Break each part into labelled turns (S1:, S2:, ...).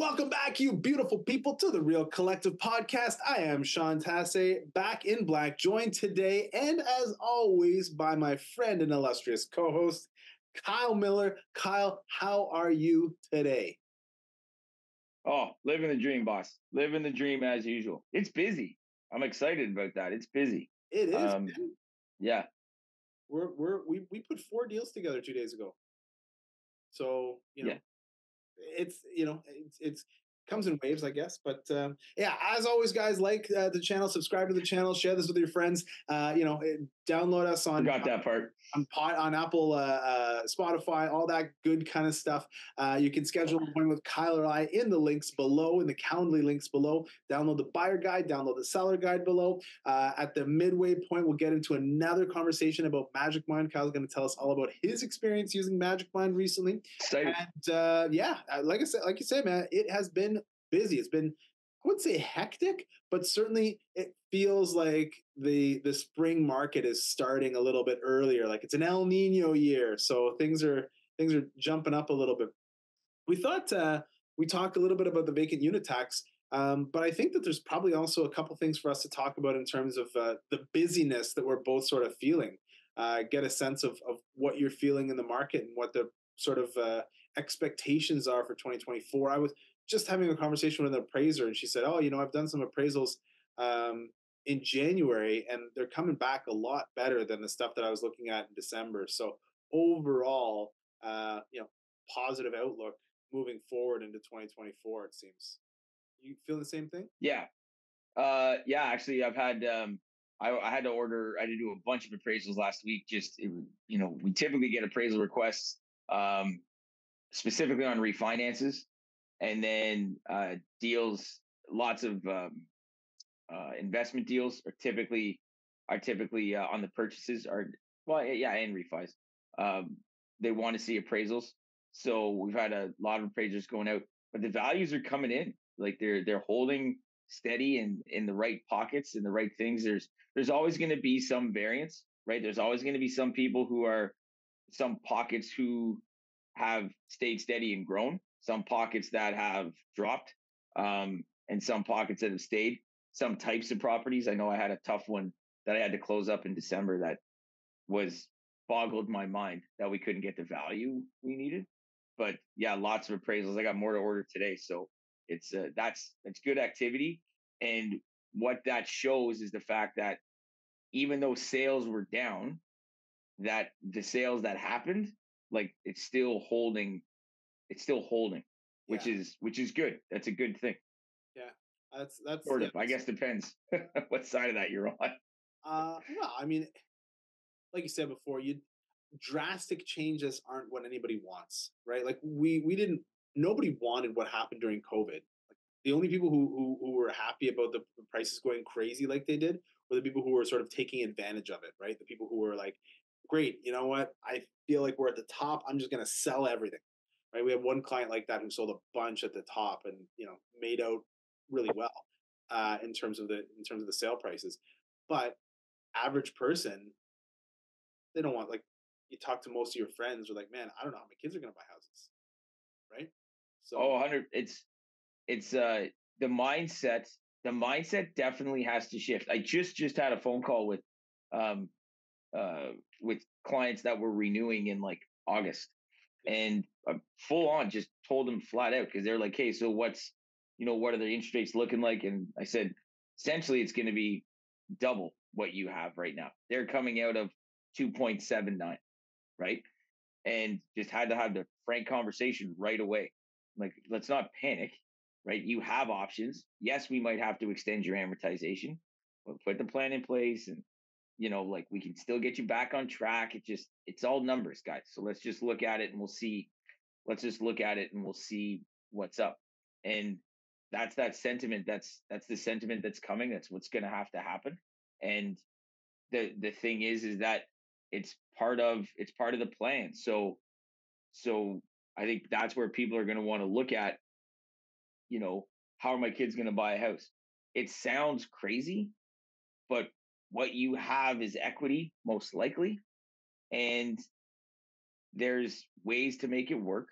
S1: Welcome back, you beautiful people, to the Real Collective Podcast. I am Sean Tasse, back in black, joined today, and as always, by my friend and illustrious co host, Kyle Miller. Kyle, how are you today?
S2: Oh, living the dream, boss. Living the dream as usual. It's busy. I'm excited about that. It's busy.
S1: It is. Um,
S2: yeah.
S1: We're we're we we put four deals together two days ago. So you know, yeah it's you know it's it's comes in waves, I guess. But um, yeah, as always, guys, like uh, the channel, subscribe to the channel, share this with your friends. Uh, you know, download us on.
S2: Got that part
S1: on pot on Apple, uh, uh, Spotify, all that good kind of stuff. Uh, you can schedule appointment with Kyle or I in the links below, in the Calendly links below. Download the buyer guide, download the seller guide below. Uh, at the midway point, we'll get into another conversation about Magic Mind. Kyle's going to tell us all about his experience using Magic Mind recently.
S2: Excited.
S1: And uh, yeah, uh, like I said, like you said, man, it has been busy. It's been I wouldn't say hectic, but certainly it feels like the the spring market is starting a little bit earlier. Like it's an El Nino year, so things are things are jumping up a little bit. We thought uh, we talked a little bit about the vacant unit tax, um, but I think that there's probably also a couple things for us to talk about in terms of uh, the busyness that we're both sort of feeling. Uh, get a sense of of what you're feeling in the market and what the sort of uh, expectations are for 2024. I was just having a conversation with an appraiser, and she said, "Oh, you know, I've done some appraisals um, in January, and they're coming back a lot better than the stuff that I was looking at in December." So overall, uh, you know, positive outlook moving forward into 2024. It seems. You feel the same thing?
S2: Yeah, uh, yeah. Actually, I've had um, I, I, had to order. I had to do a bunch of appraisals last week. Just it, you know, we typically get appraisal requests um, specifically on refinances and then uh, deals, lots of um, uh, investment deals are typically are typically uh, on the purchases are well yeah and refis. Um, they want to see appraisals, so we've had a lot of appraisers going out, but the values are coming in like they're they're holding steady and in the right pockets and the right things. There's there's always going to be some variance, right? There's always going to be some people who are some pockets who have stayed steady and grown some pockets that have dropped, um, and some pockets that have stayed. Some types of properties. I know I had a tough one that I had to close up in December that was boggled my mind that we couldn't get the value we needed. But yeah, lots of appraisals. I got more to order today, so it's uh, that's that's good activity. And what that shows is the fact that even though sales were down, that the sales that happened, like it's still holding it's still holding, which yeah. is which is good. That's a good thing.
S1: Yeah, that's that's
S2: sort of. I guess depends what side of that you're on.
S1: Uh, no, I mean, like you said before, you drastic changes aren't what anybody wants, right? Like we we didn't. Nobody wanted what happened during COVID. Like the only people who, who who were happy about the prices going crazy like they did were the people who were sort of taking advantage of it, right? The people who were like, great, you know what? I feel like we're at the top. I'm just going to sell everything right? We have one client like that who sold a bunch at the top and you know made out really well uh, in terms of the in terms of the sale prices. But average person, they don't want like you talk to most of your friends, are like, man, I don't know how my kids are going to buy houses, right?
S2: So, oh, 100. It's it's uh the mindset. The mindset definitely has to shift. I just just had a phone call with um uh with clients that were renewing in like August and uh, full on just told them flat out because they're like, hey, so what's, you know, what are the interest rates looking like? And I said, essentially, it's going to be double what you have right now. They're coming out of 2.79, right? And just had to have the frank conversation right away. Like, let's not panic, right? You have options. Yes, we might have to extend your amortization, but put the plan in place and you know, like we can still get you back on track. It just, it's all numbers, guys. So let's just look at it and we'll see. Let's just look at it and we'll see what's up. And that's that sentiment. That's, that's the sentiment that's coming. That's what's going to have to happen. And the, the thing is, is that it's part of, it's part of the plan. So, so I think that's where people are going to want to look at, you know, how are my kids going to buy a house? It sounds crazy, but what you have is equity, most likely. And there's ways to make it work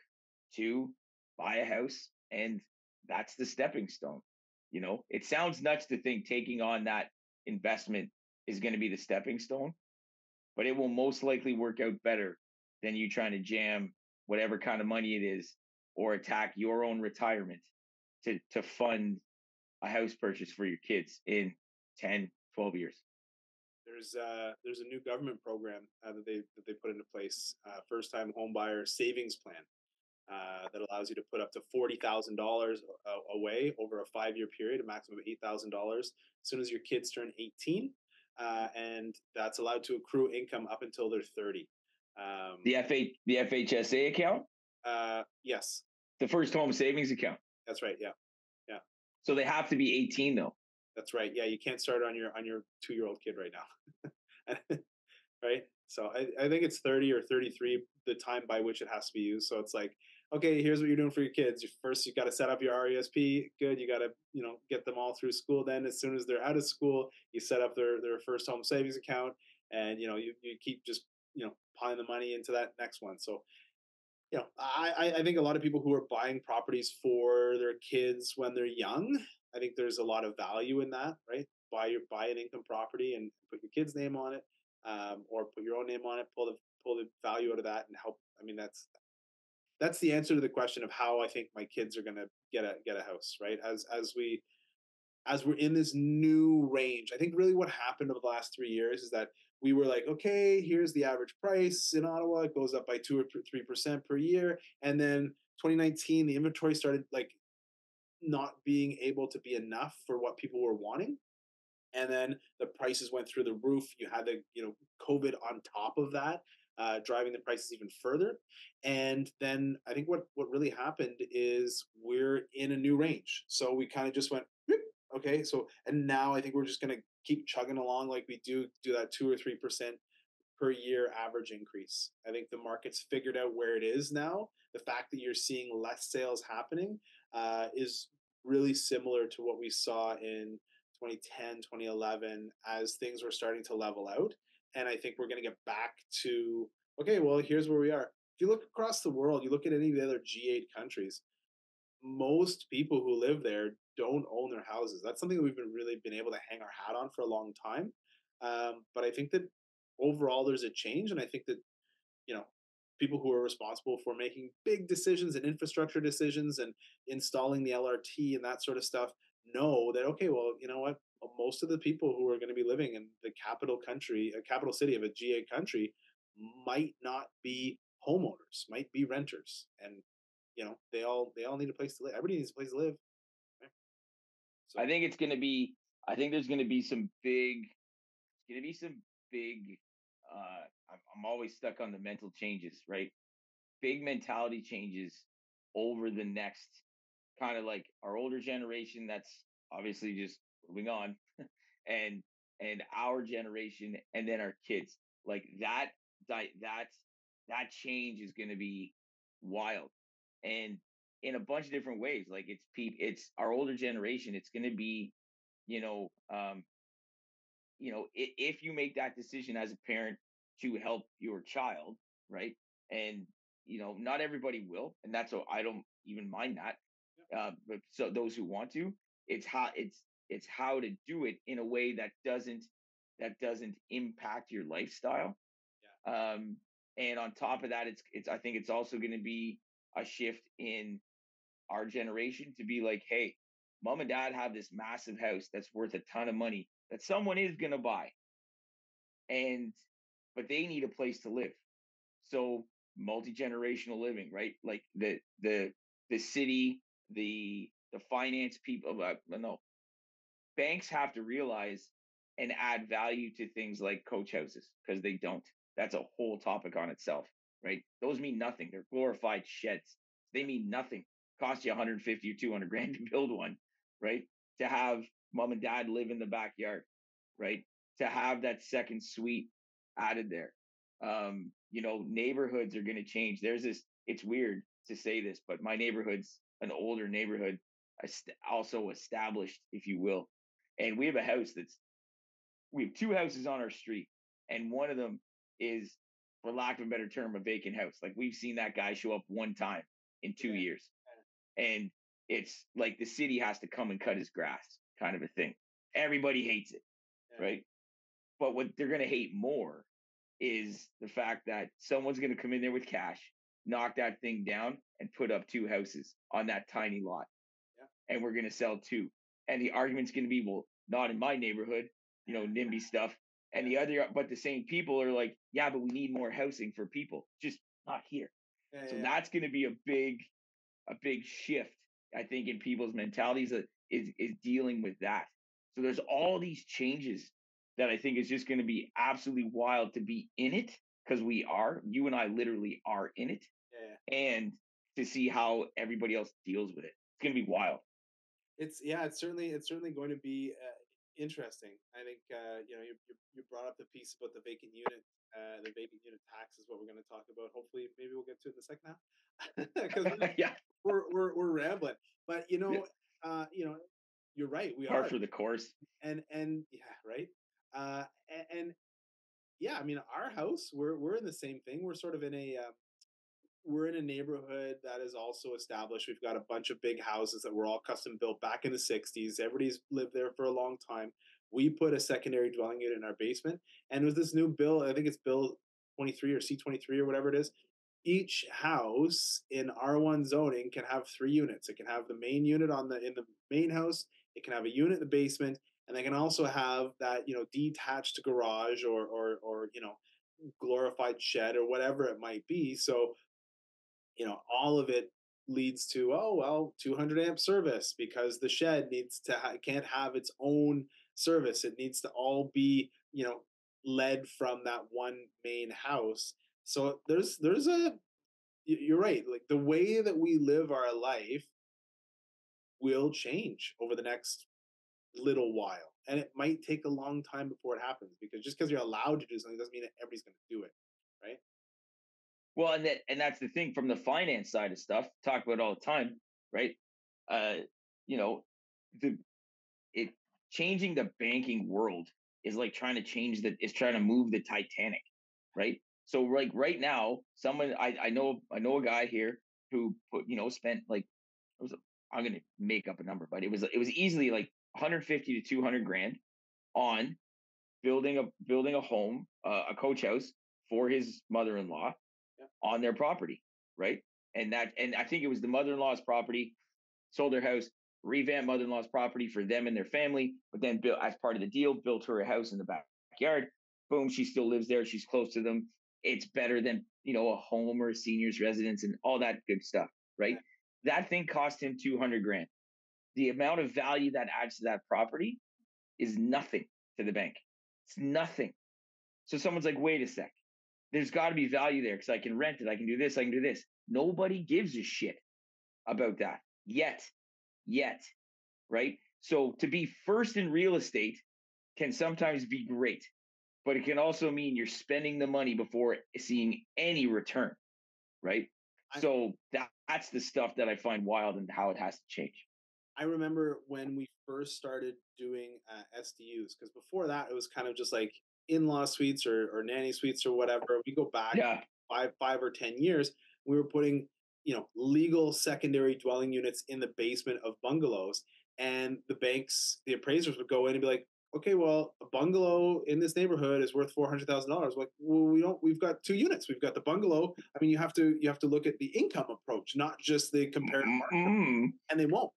S2: to buy a house and that's the stepping stone. You know, it sounds nuts to think taking on that investment is going to be the stepping stone, but it will most likely work out better than you trying to jam whatever kind of money it is or attack your own retirement to to fund a house purchase for your kids in 10 12 years
S1: there's uh, there's a new government program uh, that they that they put into place uh, first time home buyer savings plan uh, that allows you to put up to forty thousand dollars away over a five year period, a maximum of eight thousand dollars as soon as your kids turn eighteen, uh, and that's allowed to accrue income up until they're thirty.
S2: Um, the FH the FHSA account.
S1: Uh, yes.
S2: The first home savings account.
S1: That's right. Yeah. Yeah.
S2: So they have to be eighteen though.
S1: That's right. Yeah, you can't start on your on your two year old kid right now. right. So I, I think it's 30 or 33 the time by which it has to be used. So it's like okay, here's what you're doing for your kids. First, you got to set up your RESP. Good. You got to, you know, get them all through school. Then, as soon as they're out of school, you set up their their first home savings account, and you know, you, you keep just you know piling the money into that next one. So, you know, I I think a lot of people who are buying properties for their kids when they're young, I think there's a lot of value in that, right? Buy your buy an income property and put your kid's name on it, um, or put your own name on it. Pull the pull the value out of that and help. I mean, that's that's the answer to the question of how I think my kids are going to get a get a house, right? As as we as we're in this new range, I think really what happened over the last three years is that we were like, okay, here's the average price in Ottawa. It goes up by two or three percent per year, and then 2019, the inventory started like not being able to be enough for what people were wanting and then the prices went through the roof you had the you know covid on top of that uh, driving the prices even further. And then I think what what really happened is we're in a new range. So we kind of just went, okay. So and now I think we're just going to keep chugging along like we do do that two or three percent per year average increase. I think the market's figured out where it is now. The fact that you're seeing less sales happening uh, is really similar to what we saw in 2010, 2011 as things were starting to level out and I think we're going to get back to okay, well, here's where we are. If you look across the world, you look at any of the other G8 countries, most people who live there don't own their houses. That's something we've been really been able to hang our hat on for a long time. Um, but I think that overall there's a change, and I think that you know people who are responsible for making big decisions and infrastructure decisions and installing the LRT and that sort of stuff know that okay, well, you know what, most of the people who are going to be living in the capital country, a capital city of a G8 country, might not be homeowners, might be renters, and you know they all they all need a place to live. Everybody needs a place to live.
S2: So. I think it's going to be. I think there's going to be some big. It's going to be some big. Uh, I'm, always stuck on the mental changes, right? Big mentality changes over the next kind of like our older generation that's obviously just moving on and and our generation and then our kids like that that that change is going to be wild and in a bunch of different ways like it's people it's our older generation it's going to be you know um you know if, if you make that decision as a parent to help your child right and you know not everybody will and that's what i don't even mind that uh, but so those who want to it's how it's it's how to do it in a way that doesn't that doesn't impact your lifestyle. Yeah. Um, and on top of that, it's it's I think it's also going to be a shift in our generation to be like, hey, mom and dad have this massive house that's worth a ton of money that someone is going to buy, and but they need a place to live. So multi generational living, right? Like the the the city, the the finance people. Uh, no, banks have to realize and add value to things like coach houses because they don't. That's a whole topic on itself, right? Those mean nothing. They're glorified sheds. They mean nothing. Cost you 150 or 200 grand to build one, right? To have mom and dad live in the backyard, right? To have that second suite added there. Um, you know, neighborhoods are going to change. There's this, it's weird to say this, but my neighborhood's an older neighborhood, also established, if you will and we have a house that's we have two houses on our street, and one of them is, for lack of a better term, a vacant house. Like we've seen that guy show up one time in two yeah. years, and it's like the city has to come and cut his grass, kind of a thing. Everybody hates it, yeah. right? But what they're going to hate more is the fact that someone's going to come in there with cash, knock that thing down, and put up two houses on that tiny lot. Yeah. And we're going to sell two. And the argument's going to be, well, not in my neighborhood, you know, NIMBY stuff. And the other, but the same people are like, yeah, but we need more housing for people, just not here. Yeah, so yeah. that's going to be a big, a big shift, I think, in people's mentalities uh, is is dealing with that. So there's all these changes that I think is just going to be absolutely wild to be in it because we are. You and I literally are in it, yeah. and to see how everybody else deals with it. It's going to be wild.
S1: It's yeah, it's certainly it's certainly going to be uh, interesting. I think uh, you know you, you brought up the piece about the vacant unit, uh, the vacant unit tax is what we're going to talk about. Hopefully, maybe we'll get to it in the second half because yeah, we're, we're we're rambling. But you know, yeah. uh, you know, you're right. We
S2: Par are for the course,
S1: and and yeah, right. Uh, and, and, yeah, I mean, our house, we're we're in the same thing. We're sort of in a uh, we're in a neighborhood that is also established. We've got a bunch of big houses that were all custom built back in the 60s. Everybody's lived there for a long time. We put a secondary dwelling unit in our basement, and with this new bill, I think it's Bill 23 or C23 or whatever it is. Each house in R1 zoning can have three units. It can have the main unit on the in the main house. It can have a unit in the basement, and they can also have that you know detached garage or or or you know glorified shed or whatever it might be. So you know all of it leads to oh well 200 amp service because the shed needs to ha- can't have its own service. It needs to all be you know led from that one main house. So there's there's a you're right like the way that we live our life will change over the next little while. And it might take a long time before it happens because just because you're allowed to do something doesn't mean that everybody's going to do it, right?
S2: Well, and that and that's the thing from the finance side of stuff. Talk about all the time, right? Uh, you know, the it changing the banking world is like trying to change the is trying to move the Titanic, right? So like right now, someone I I know I know a guy here who put you know spent like it was I'm gonna make up a number, but it was it was easily like 150 to 200 grand on building a building a home, uh, a coach house for his mother-in-law yeah. on their property, right? And that and I think it was the mother-in-law's property, sold their house, revamped mother-in-law's property for them and their family, but then built as part of the deal, built her a house in the backyard. Boom, she still lives there. She's close to them. It's better than you know a home or a senior's residence and all that good stuff, right? Yeah. That thing cost him 200 grand the amount of value that adds to that property is nothing to the bank. It's nothing. So someone's like, wait a sec. There's got to be value there because I can rent it. I can do this. I can do this. Nobody gives a shit about that yet. Yet. Right. So to be first in real estate can sometimes be great, but it can also mean you're spending the money before seeing any return. Right. so that, that's the stuff that I find wild and how it has to change.
S1: I remember when we first started doing uh, SDUs because before that it was kind of just like in-law suites or, or nanny suites or whatever. We go back yeah. five five or ten years. We were putting you know legal secondary dwelling units in the basement of bungalows, and the banks, the appraisers would go in and be like, okay, well, a bungalow in this neighborhood is worth four hundred thousand dollars. Like, well, we don't. We've got two units. We've got the bungalow. I mean, you have to you have to look at the income approach, not just the comparative mm-hmm. And they won't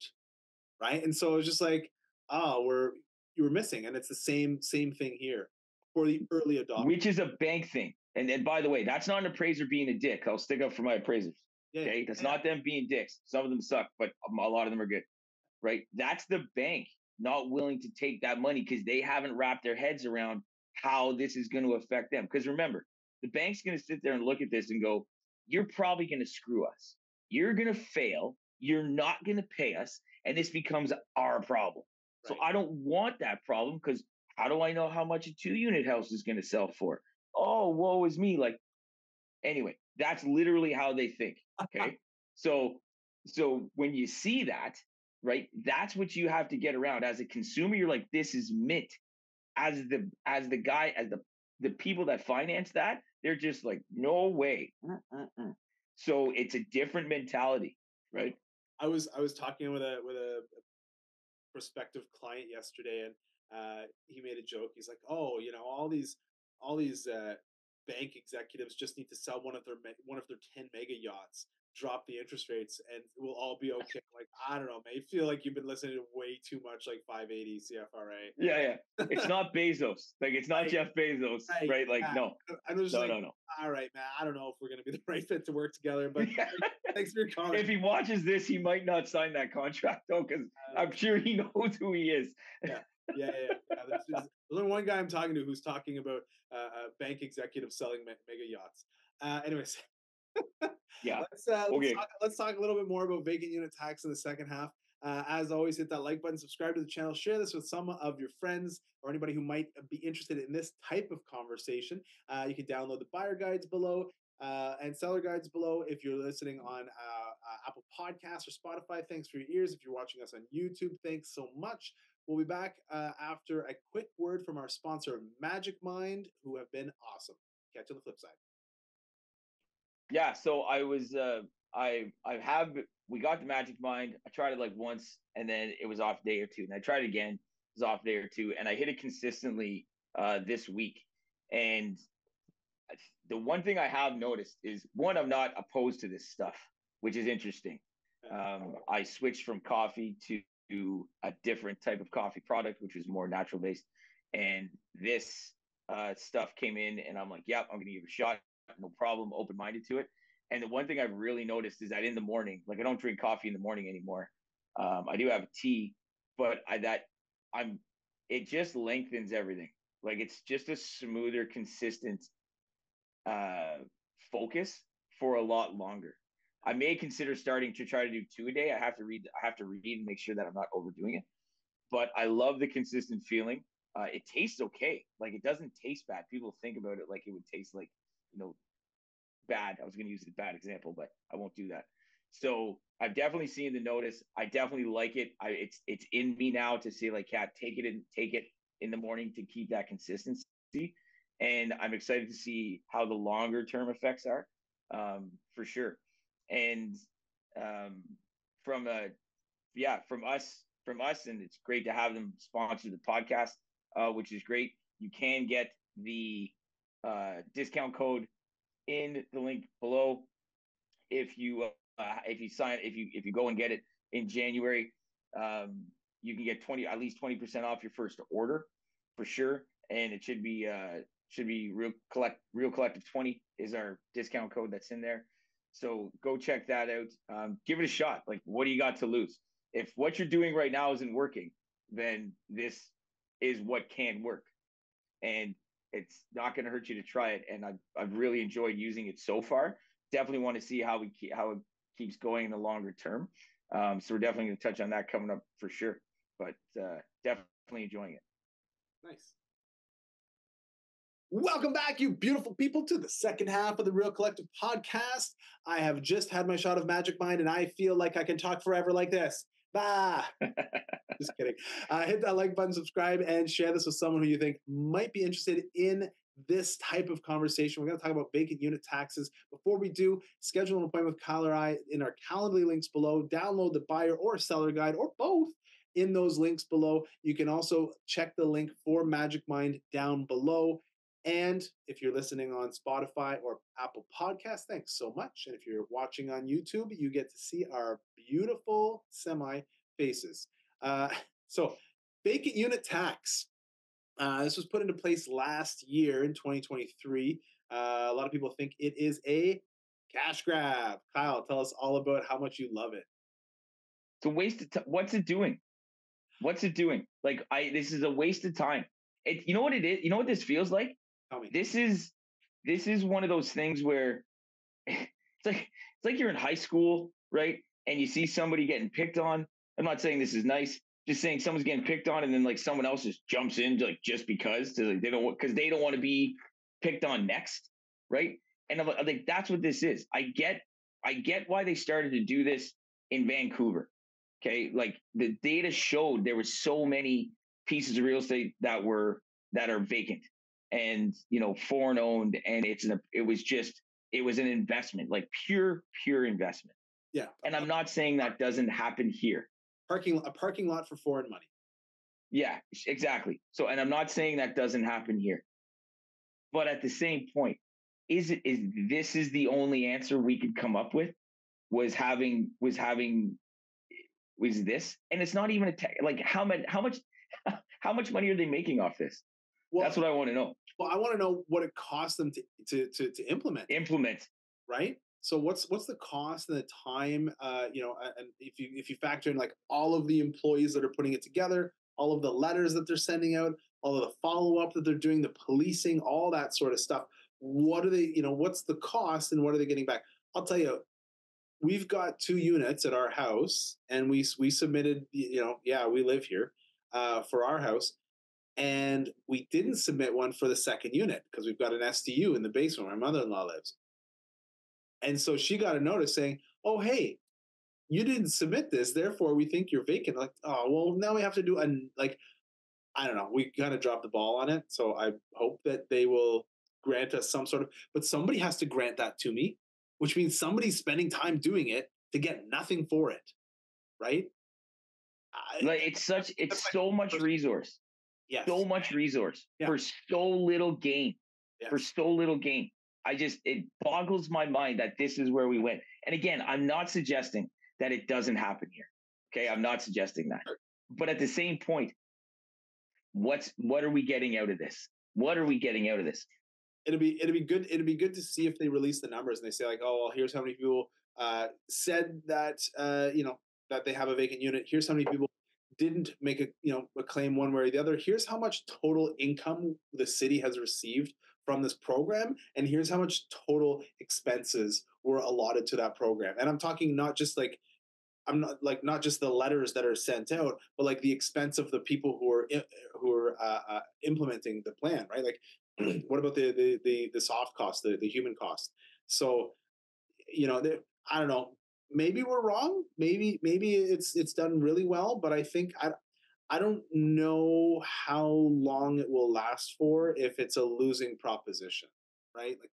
S1: right? And so it was just like, oh, we're you were missing, and it's the same same thing here for the early adopters,
S2: which is a bank thing. And and by the way, that's not an appraiser being a dick. I'll stick up for my appraisers. Yeah, okay, that's yeah. not them being dicks. Some of them suck, but a lot of them are good. Right? That's the bank not willing to take that money because they haven't wrapped their heads around how this is going to affect them. Because remember, the bank's going to sit there and look at this and go, "You're probably going to screw us. You're going to fail. You're not going to pay us and this becomes our problem. Right. So I don't want that problem because how do I know how much a two unit house is going to sell for? Oh, woe is me. Like, anyway, that's literally how they think. Okay. so, so when you see that, right, that's what you have to get around as a consumer. You're like, this is mint. As the, as the guy, as the, the people that finance that, they're just like, no way. Mm-mm-mm. So it's a different mentality, right?
S1: I was I was talking with a with a prospective client yesterday, and uh, he made a joke. He's like, "Oh, you know, all these all these uh, bank executives just need to sell one of their one of their ten mega yachts, drop the interest rates, and we'll all be okay." like, I don't know, man. You feel like you've been listening to way too much like 580 CFRA.
S2: Yeah, yeah. It's not Bezos. Like, it's not Jeff Bezos, right? right? Like, yeah. no.
S1: I was no, like, no, no. All right, man. I don't know if we're gonna be the right fit to work together, but thanks for your comment.
S2: If he watches this, he might not sign that contract though, because uh, I'm sure he knows who he is.
S1: yeah yeah, yeah. yeah. There's, there's one guy I'm talking to who's talking about uh, a bank executive selling mega yachts. Uh, anyways,
S2: yeah.
S1: Let's, uh, let's, okay. talk, let's talk a little bit more about vacant unit tax in the second half. Uh, as always, hit that like button, subscribe to the channel, share this with some of your friends or anybody who might be interested in this type of conversation. Uh, you can download the buyer guides below uh, and seller guides below if you're listening on uh, uh, Apple Podcasts or Spotify. Thanks for your ears. If you're watching us on YouTube, thanks so much. We'll be back uh, after a quick word from our sponsor, Magic Mind, who have been awesome. Catch you on the flip side.
S2: Yeah, so I was uh I I have we got the Magic Mind. I tried it like once and then it was off day or two. And I tried it again, it was off day or two, and I hit it consistently uh this week. And the one thing I have noticed is one, I'm not opposed to this stuff, which is interesting. Um, I switched from coffee to a different type of coffee product, which was more natural based. And this uh, stuff came in, and I'm like, yep, I'm going to give it a shot. No problem, open minded to it. And the one thing I've really noticed is that in the morning, like I don't drink coffee in the morning anymore. Um, I do have tea, but I that I'm it just lengthens everything. Like it's just a smoother, consistent uh, focus for a lot longer. I may consider starting to try to do two a day. I have to read. I have to read and make sure that I'm not overdoing it. But I love the consistent feeling. Uh, it tastes okay. Like it doesn't taste bad. People think about it like it would taste like you know bad. I was going to use a bad example, but I won't do that. So I've definitely seen the notice. I definitely like it. I it's it's in me now to say like, cat, take it and take it in the morning to keep that consistency. And I'm excited to see how the longer term effects are, um, for sure and um, from a yeah from us from us and it's great to have them sponsor the podcast uh, which is great you can get the uh, discount code in the link below if you uh, if you sign if you if you go and get it in january um, you can get 20 at least 20% off your first order for sure and it should be uh should be real collect real collective 20 is our discount code that's in there so go check that out. Um, give it a shot. Like, what do you got to lose? If what you're doing right now isn't working, then this is what can work. And it's not going to hurt you to try it. And I've, I've really enjoyed using it so far. Definitely want to see how we keep, how it keeps going in the longer term. Um, so we're definitely going to touch on that coming up for sure. But uh, definitely enjoying it.
S1: Nice. Welcome back, you beautiful people, to the second half of the Real Collective podcast. I have just had my shot of Magic Mind, and I feel like I can talk forever like this. Bah! just kidding. Uh, hit that like button, subscribe, and share this with someone who you think might be interested in this type of conversation. We're going to talk about vacant unit taxes. Before we do, schedule an appointment with Kyle or I in our Calendly links below. Download the buyer or seller guide or both in those links below. You can also check the link for Magic Mind down below. And if you're listening on Spotify or Apple Podcasts, thanks so much. And if you're watching on YouTube, you get to see our beautiful semi faces. Uh, so, vacant unit tax. Uh, this was put into place last year in 2023. Uh, a lot of people think it is a cash grab. Kyle, tell us all about how much you love it.
S2: It's a waste of time. What's it doing? What's it doing? Like, I this is a waste of time. It, you know what it is? You know what this feels like? This is this is one of those things where it's like it's like you're in high school, right? And you see somebody getting picked on. I'm not saying this is nice, just saying someone's getting picked on, and then like someone else just jumps in, like just because to, like, they don't because they don't want to be picked on next, right? And I'm, I'm like, that's what this is. I get, I get why they started to do this in Vancouver. Okay, like the data showed there were so many pieces of real estate that were that are vacant and you know foreign owned and it's an it was just it was an investment like pure pure investment
S1: Yeah.
S2: And I'm not saying that doesn't happen here.
S1: Parking a parking lot for foreign money.
S2: Yeah, exactly. So, and I'm not saying that doesn't happen here. But at the same point, is it is this is the only answer we could come up with was having was having was this and it's not even a tech like how much how much how much money are they making off this well, that's what i want to know
S1: well i want to know what it costs them to to to, to implement
S2: implement.
S1: right? So what's what's the cost and the time uh you know and if you if you factor in like all of the employees that are putting it together all of the letters that they're sending out all of the follow-up that they're doing the policing all that sort of stuff what are they you know what's the cost and what are they getting back? I'll tell you we've got two units at our house and we we submitted you know yeah we live here uh, for our house and we didn't submit one for the second unit because we've got an SDU in the basement where my mother-in-law lives and so she got a notice saying oh hey you didn't submit this therefore we think you're vacant like oh well now we have to do a like i don't know we kind of dropped the ball on it so i hope that they will grant us some sort of, but somebody has to grant that to me, which means somebody's spending time doing it to get nothing for it, right?
S2: like it's such, it's so much resource.
S1: Yeah.
S2: So much resource yeah. for so little gain. Yeah. For so little gain. I just it boggles my mind that this is where we went. And again, I'm not suggesting that it doesn't happen here. Okay, I'm not suggesting that. But at the same point, what's what are we getting out of this? What are we getting out of this?
S1: it'll be it'll be good it'll be good to see if they release the numbers and they say like oh well here's how many people uh, said that uh, you know that they have a vacant unit here's how many people didn't make a you know a claim one way or the other here's how much total income the city has received from this program and here's how much total expenses were allotted to that program and i'm talking not just like i'm not like not just the letters that are sent out but like the expense of the people who are who are uh, uh, implementing the plan right like what about the, the the the soft cost, the the human cost? So, you know, I don't know. Maybe we're wrong. Maybe maybe it's it's done really well, but I think I I don't know how long it will last for if it's a losing proposition, right? Like,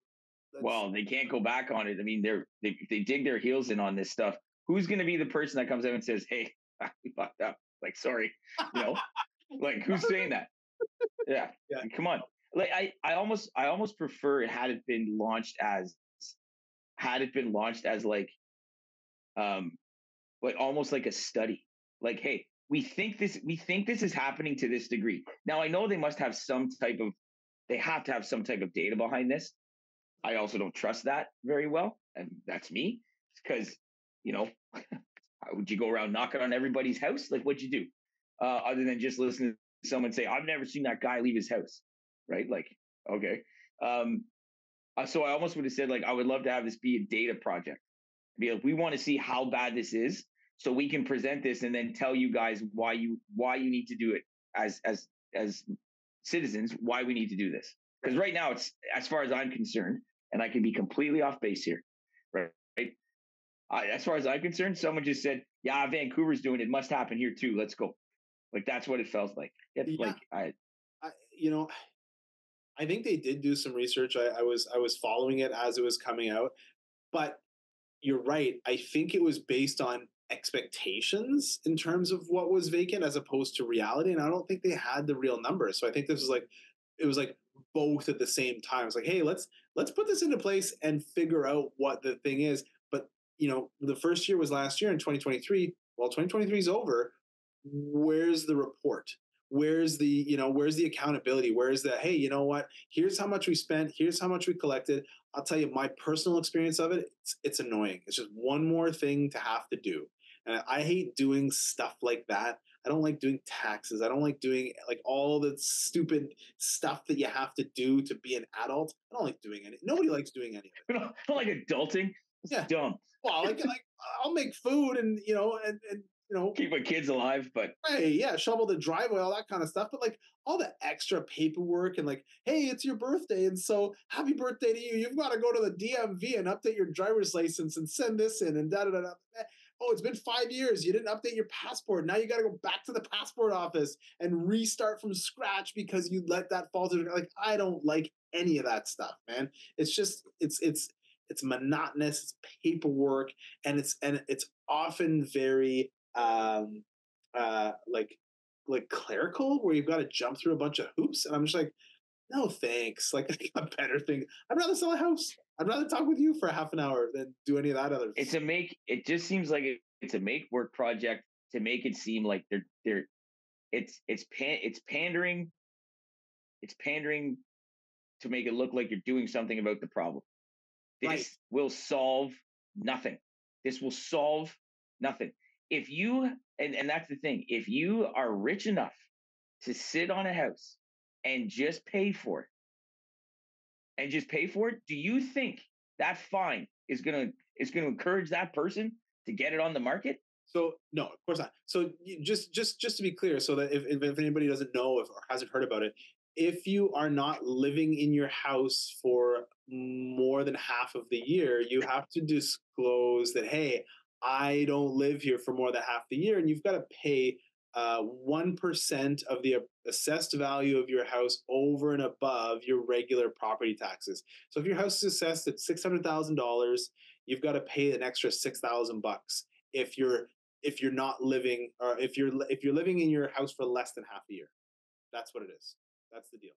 S2: well, they can't go back on it. I mean, they're they they dig their heels in on this stuff. Who's going to be the person that comes out and says, "Hey, we fucked up"? Like, sorry, you know, like who's saying that? Yeah, yeah. Come on like I, I almost I almost prefer it had it been launched as had it been launched as like um like almost like a study. Like, hey, we think this we think this is happening to this degree. Now I know they must have some type of they have to have some type of data behind this. I also don't trust that very well. And that's me. Because, you know, would you go around knocking on everybody's house? Like what'd you do? Uh, other than just listen to someone say, I've never seen that guy leave his house right? Like, okay. Um, uh, so I almost would have said like I would love to have this be a data project. Be like, we want to see how bad this is, so we can present this and then tell you guys why you why you need to do it as as as citizens why we need to do this. Because right now it's as far as I'm concerned, and I can be completely off base here, right? Uh, as far as I'm concerned, someone just said, "Yeah, Vancouver's doing it. Must happen here too. Let's go." Like that's what it felt like. It's yeah. like I,
S1: I, you know, I think they did do some research. I, I was I was following it as it was coming out, but you're right. I think it was based on expectations in terms of what was vacant as opposed to reality, and I don't think they had the real numbers. So I think this was like it was like both at the same time. It's like, hey, let's let's put this into place and figure out what the thing is. But you know, the first year was last year in 2023. Well, 2023 is over. Where's the report? Where's the you know where's the accountability? Where's the hey you know what? Here's how much we spent. Here's how much we collected. I'll tell you my personal experience of it it's, it's annoying. It's just one more thing to have to do. And i hate doing stuff like that. I don't like doing taxes. I don't like doing like all the stupid stuff that you have to do to be an adult. I don't like doing any nobody likes doing any
S2: of it. I don't like adulting. It's yeah. dumb.
S1: Well like, like i'll make food and you know and, and you know,
S2: keep my kids alive, but
S1: hey, yeah, shovel the driveway, all that kind of stuff. But like all the extra paperwork and like, hey, it's your birthday, and so happy birthday to you. You've got to go to the DMV and update your driver's license and send this in and da da da. da. Eh, oh, it's been five years. You didn't update your passport. Now you got to go back to the passport office and restart from scratch because you let that fall through. Like, I don't like any of that stuff, man. It's just, it's, it's, it's monotonous, it's paperwork, and it's and it's often very um uh like like clerical where you've got to jump through a bunch of hoops. And I'm just like, no thanks. Like I got better thing. I'd rather sell a house. I'd rather talk with you for half an hour than do any of that other.
S2: It's a make. It just seems like it, it's a make work project to make it seem like they're they're. It's it's pan it's pandering. It's pandering to make it look like you're doing something about the problem. This right. will solve nothing. This will solve nothing. If you and and that's the thing. If you are rich enough to sit on a house and just pay for it, and just pay for it, do you think that fine is gonna is gonna encourage that person to get it on the market?
S1: So no, of course not. So just just just to be clear, so that if, if anybody doesn't know if, or hasn't heard about it, if you are not living in your house for more than half of the year, you have to disclose that hey, I don't live here for more than half the year, and you've got to pay uh, one uh, of the assessed value of your house over and above your regular property taxes. So if your house is assessed at six hundred thousand dollars, you've got to pay an extra six thousand bucks if you're if you're not living or if you're if you're living in your house for less than half a year. That's what it is. That's the deal.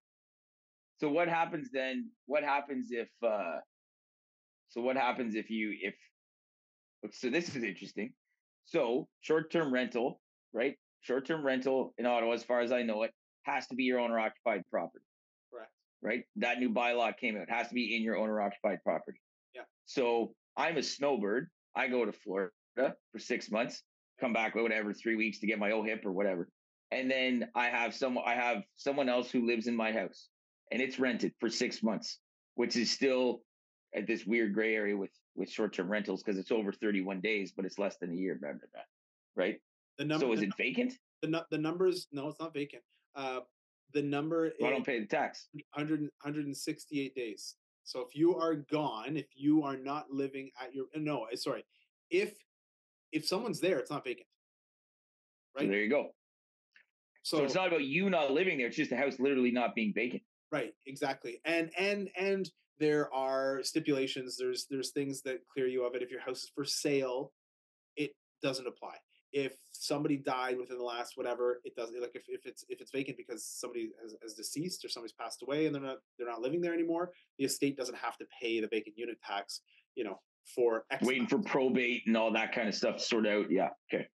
S2: So what happens then? What happens if? uh So what happens if you if so this is interesting. So short-term rental, right? Short-term rental in Ottawa, as far as I know it, has to be your owner-occupied property.
S1: Correct.
S2: Right. That new bylaw came out. It has to be in your owner-occupied property.
S1: Yeah.
S2: So I'm a snowbird. I go to Florida for six months, come back whatever three weeks to get my OHIP or whatever, and then I have some I have someone else who lives in my house, and it's rented for six months, which is still at this weird gray area with with short term rentals because it's over 31 days, but it's less than a year. Remember that, right? The number. So is it vacant?
S1: The the numbers? No, it's not vacant. Uh, the number.
S2: Well, I don't pay the tax.
S1: 100, 168 days. So if you are gone, if you are not living at your no, eh, sorry, if if someone's there, it's not vacant.
S2: Right. So there you go. So, so it's not about you not living there; it's just the house literally not being vacant.
S1: Right. Exactly. And and and there are stipulations there's there's things that clear you of it. If your house is for sale it doesn't apply. If somebody died within the last whatever it doesn't like if, if it's if it's vacant because somebody has, has deceased or somebody's passed away and they're not they're not living there anymore the estate doesn't have to pay the vacant unit tax you know for
S2: X waiting for probate and all that kind of stuff to sort out? Yeah okay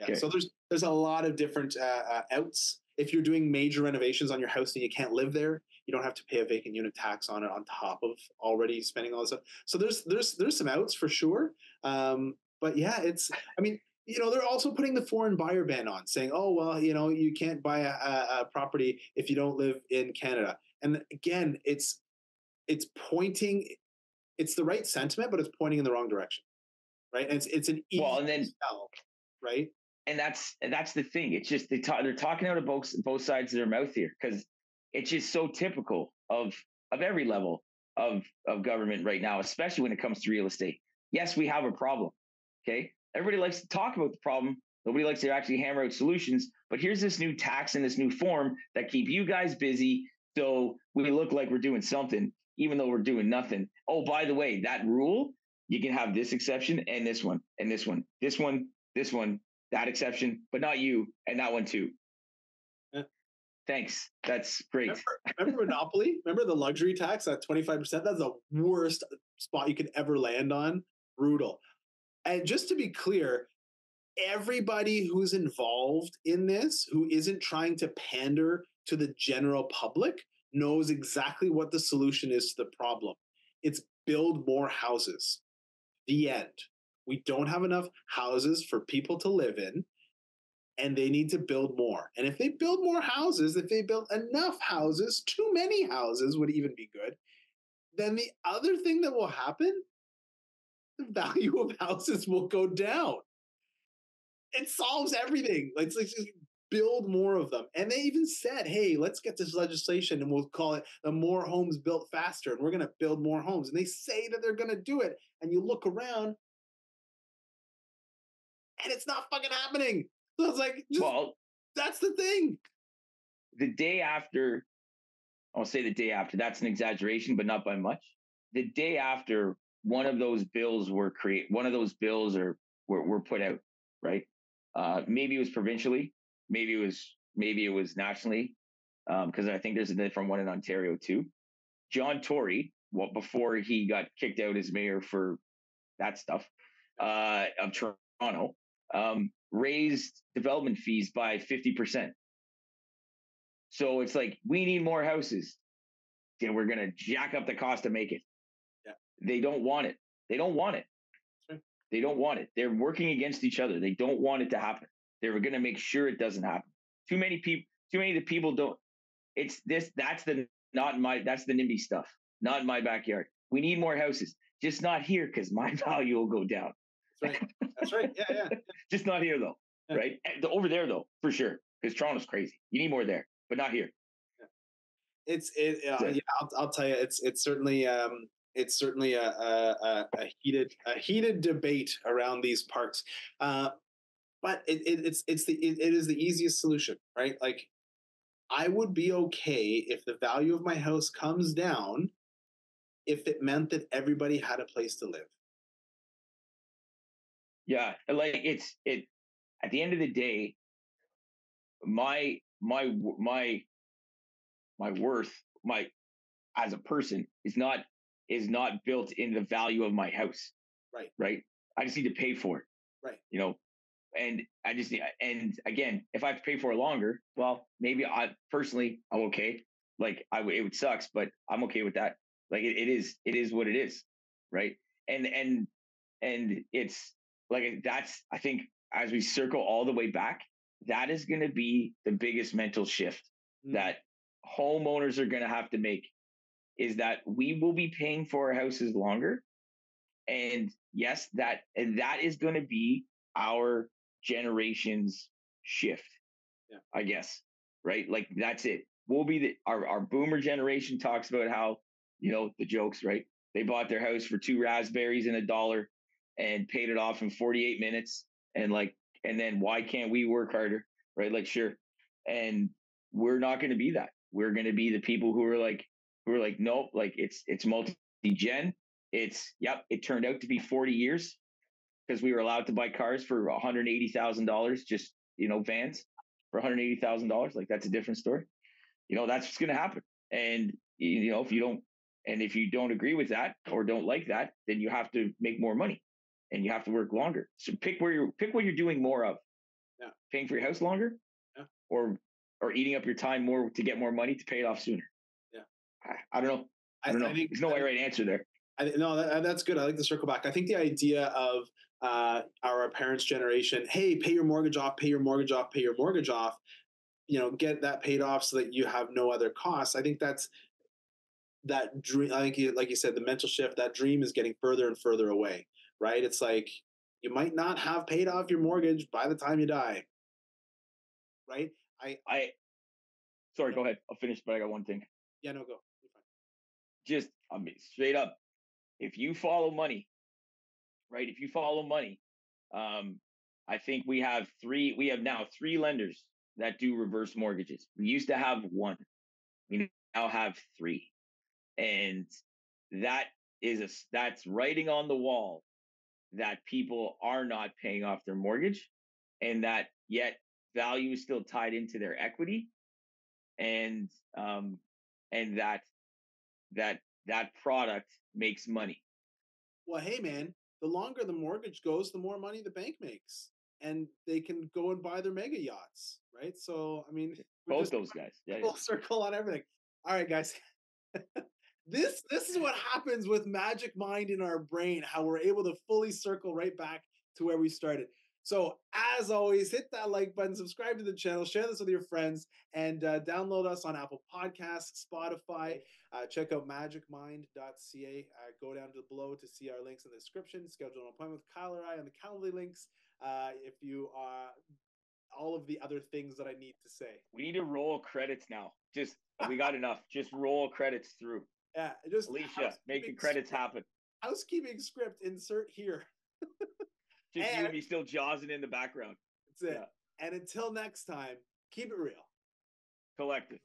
S1: yeah. Okay. so there's there's a lot of different uh, uh, outs. If you're doing major renovations on your house and you can't live there you don't have to pay a vacant unit tax on it on top of already spending all this stuff. So there's there's there's some outs for sure. Um, but yeah, it's I mean you know they're also putting the foreign buyer ban on saying oh well you know you can't buy a, a, property if you don't live in canada and again it's it's pointing it's the right sentiment but it's pointing in the wrong direction right and it's it's an easy well and then sell, right
S2: and that's that's the thing it's just they talk, they're talking out of both both sides of their mouth here because it's just so typical of of every level of of government right now, especially when it comes to real estate. Yes, we have a problem. Okay. Everybody likes to talk about the problem. Nobody likes to actually hammer out solutions. But here's this new tax and this new form that keep you guys busy. So we look like we're doing something, even though we're doing nothing. Oh, by the way, that rule, you can have this exception and this one and this one, this one, this one, that exception, but not you and that one too. Thanks. That's great.
S1: Remember, remember Monopoly? remember the luxury tax at 25%? That's the worst spot you could ever land on. Brutal. And just to be clear, everybody who's involved in this, who isn't trying to pander to the general public, knows exactly what the solution is to the problem. It's build more houses. The end. We don't have enough houses for people to live in and they need to build more. And if they build more houses, if they build enough houses, too many houses would even be good. Then the other thing that will happen, the value of houses will go down. It solves everything. Like just build more of them. And they even said, hey, let's get this legislation and we'll call it the more homes built faster. And we're going to build more homes. And they say that they're going to do it. And you look around and it's not fucking happening. So I was like, just, well, that's the thing.
S2: The day after, I'll say the day after, that's an exaggeration, but not by much. The day after one of those bills were create one of those bills are were, were put out, right? Uh, maybe it was provincially, maybe it was maybe it was nationally, because um, I think there's a different one in Ontario too. John Tory, well, before he got kicked out as mayor for that stuff uh, of Toronto, um, raised development fees by 50%. So it's like, we need more houses. Yeah, we're going to jack up the cost to make it. Yeah. They don't want it. They don't want it. They don't want it. They're working against each other. They don't want it to happen. They're going to make sure it doesn't happen. Too many people, too many of the people don't. It's this, that's the, not my, that's the NIMBY stuff, not in my backyard. We need more houses, just not here because my value will go down.
S1: That's right. That's right. Yeah, yeah.
S2: just not here though, yeah. right? Over there though, for sure, because Toronto's crazy. You need more there, but not here.
S1: It's it. Uh, yeah, I'll, I'll tell you, it's it's certainly um, it's certainly a, a, a, heated a heated debate around these parks. Uh, but it, it, it's it's the it, it is the easiest solution, right? Like I would be okay if the value of my house comes down if it meant that everybody had a place to live.
S2: Yeah, like it's it at the end of the day my my my my worth my as a person is not is not built in the value of my house.
S1: Right.
S2: Right. I just need to pay for it.
S1: Right.
S2: You know, and I just need, and again, if I have to pay for it longer, well, maybe I personally I'm okay. Like I it would sucks, but I'm okay with that. Like it, it is it is what it is, right? And and and it's like that's I think as we circle all the way back, that is going to be the biggest mental shift mm. that homeowners are going to have to make is that we will be paying for our houses longer and yes that and that is going to be our generation's shift. Yeah. I guess. Right? Like that's it. We'll be the our, our boomer generation talks about how, you know, the jokes, right? They bought their house for two raspberries and a dollar and paid it off in 48 minutes. And like, and then why can't we work harder? Right? Like, sure. And we're not going to be that. We're going to be the people who are like, who are like, nope, like it's it's multi-gen. It's yep, it turned out to be 40 years because we were allowed to buy cars for $180,000, just, you know, vans for $180,000. Like that's a different story. You know, that's what's going to happen. And, you know, if you don't, and if you don't agree with that or don't like that, then you have to make more money and you have to work longer. So pick where you're, pick what you're doing more of.
S1: Yeah.
S2: Paying for your house longer
S1: yeah.
S2: or, or eating up your time more to get more money to pay it off sooner.
S1: Yeah.
S2: I, I don't know. I don't know. I think, There's no right answer there.
S1: I, no, that, that's good. I like to circle back. I think the idea of uh, our parents' generation, hey, pay your mortgage off, pay your mortgage off, pay your mortgage off, you know, get that paid off so that you have no other costs. I think that's that dream. I think, you, like you said, the mental shift, that dream is getting further and further away, right? It's like you might not have paid off your mortgage by the time you die, right? I,
S2: I, sorry, go ahead. I'll finish, but I got one thing.
S1: Yeah, no, go.
S2: Just, I mean, straight up, if you follow money, right? If you follow money, um, I think we have three. We have now three lenders that do reverse mortgages. We used to have one. We now have three, and that is a that's writing on the wall that people are not paying off their mortgage, and that yet value is still tied into their equity, and um, and that that that product makes money.
S1: Well, hey man, the longer the mortgage goes, the more money the bank makes, and they can go and buy their mega yachts, right? So, I mean,
S2: both those guys, yeah,
S1: full yeah. circle on everything. All right, guys. this this is what happens with magic mind in our brain. How we're able to fully circle right back to where we started. So, as always, hit that like button, subscribe to the channel, share this with your friends, and uh, download us on Apple Podcasts, Spotify. Uh, check out magicmind.ca. Uh, go down to below to see our links in the description. Schedule an appointment with Kyle or I on the Calendly links. Uh, if you are all of the other things that I need to say.
S2: We need to roll credits now. Just we got enough. Just roll credits through.
S1: Yeah, just
S2: Alicia making credits script, happen.
S1: Housekeeping script insert here.
S2: Just and, you and me still jazzing in the background.
S1: That's it. Yeah. And until next time, keep it real.
S2: Collective.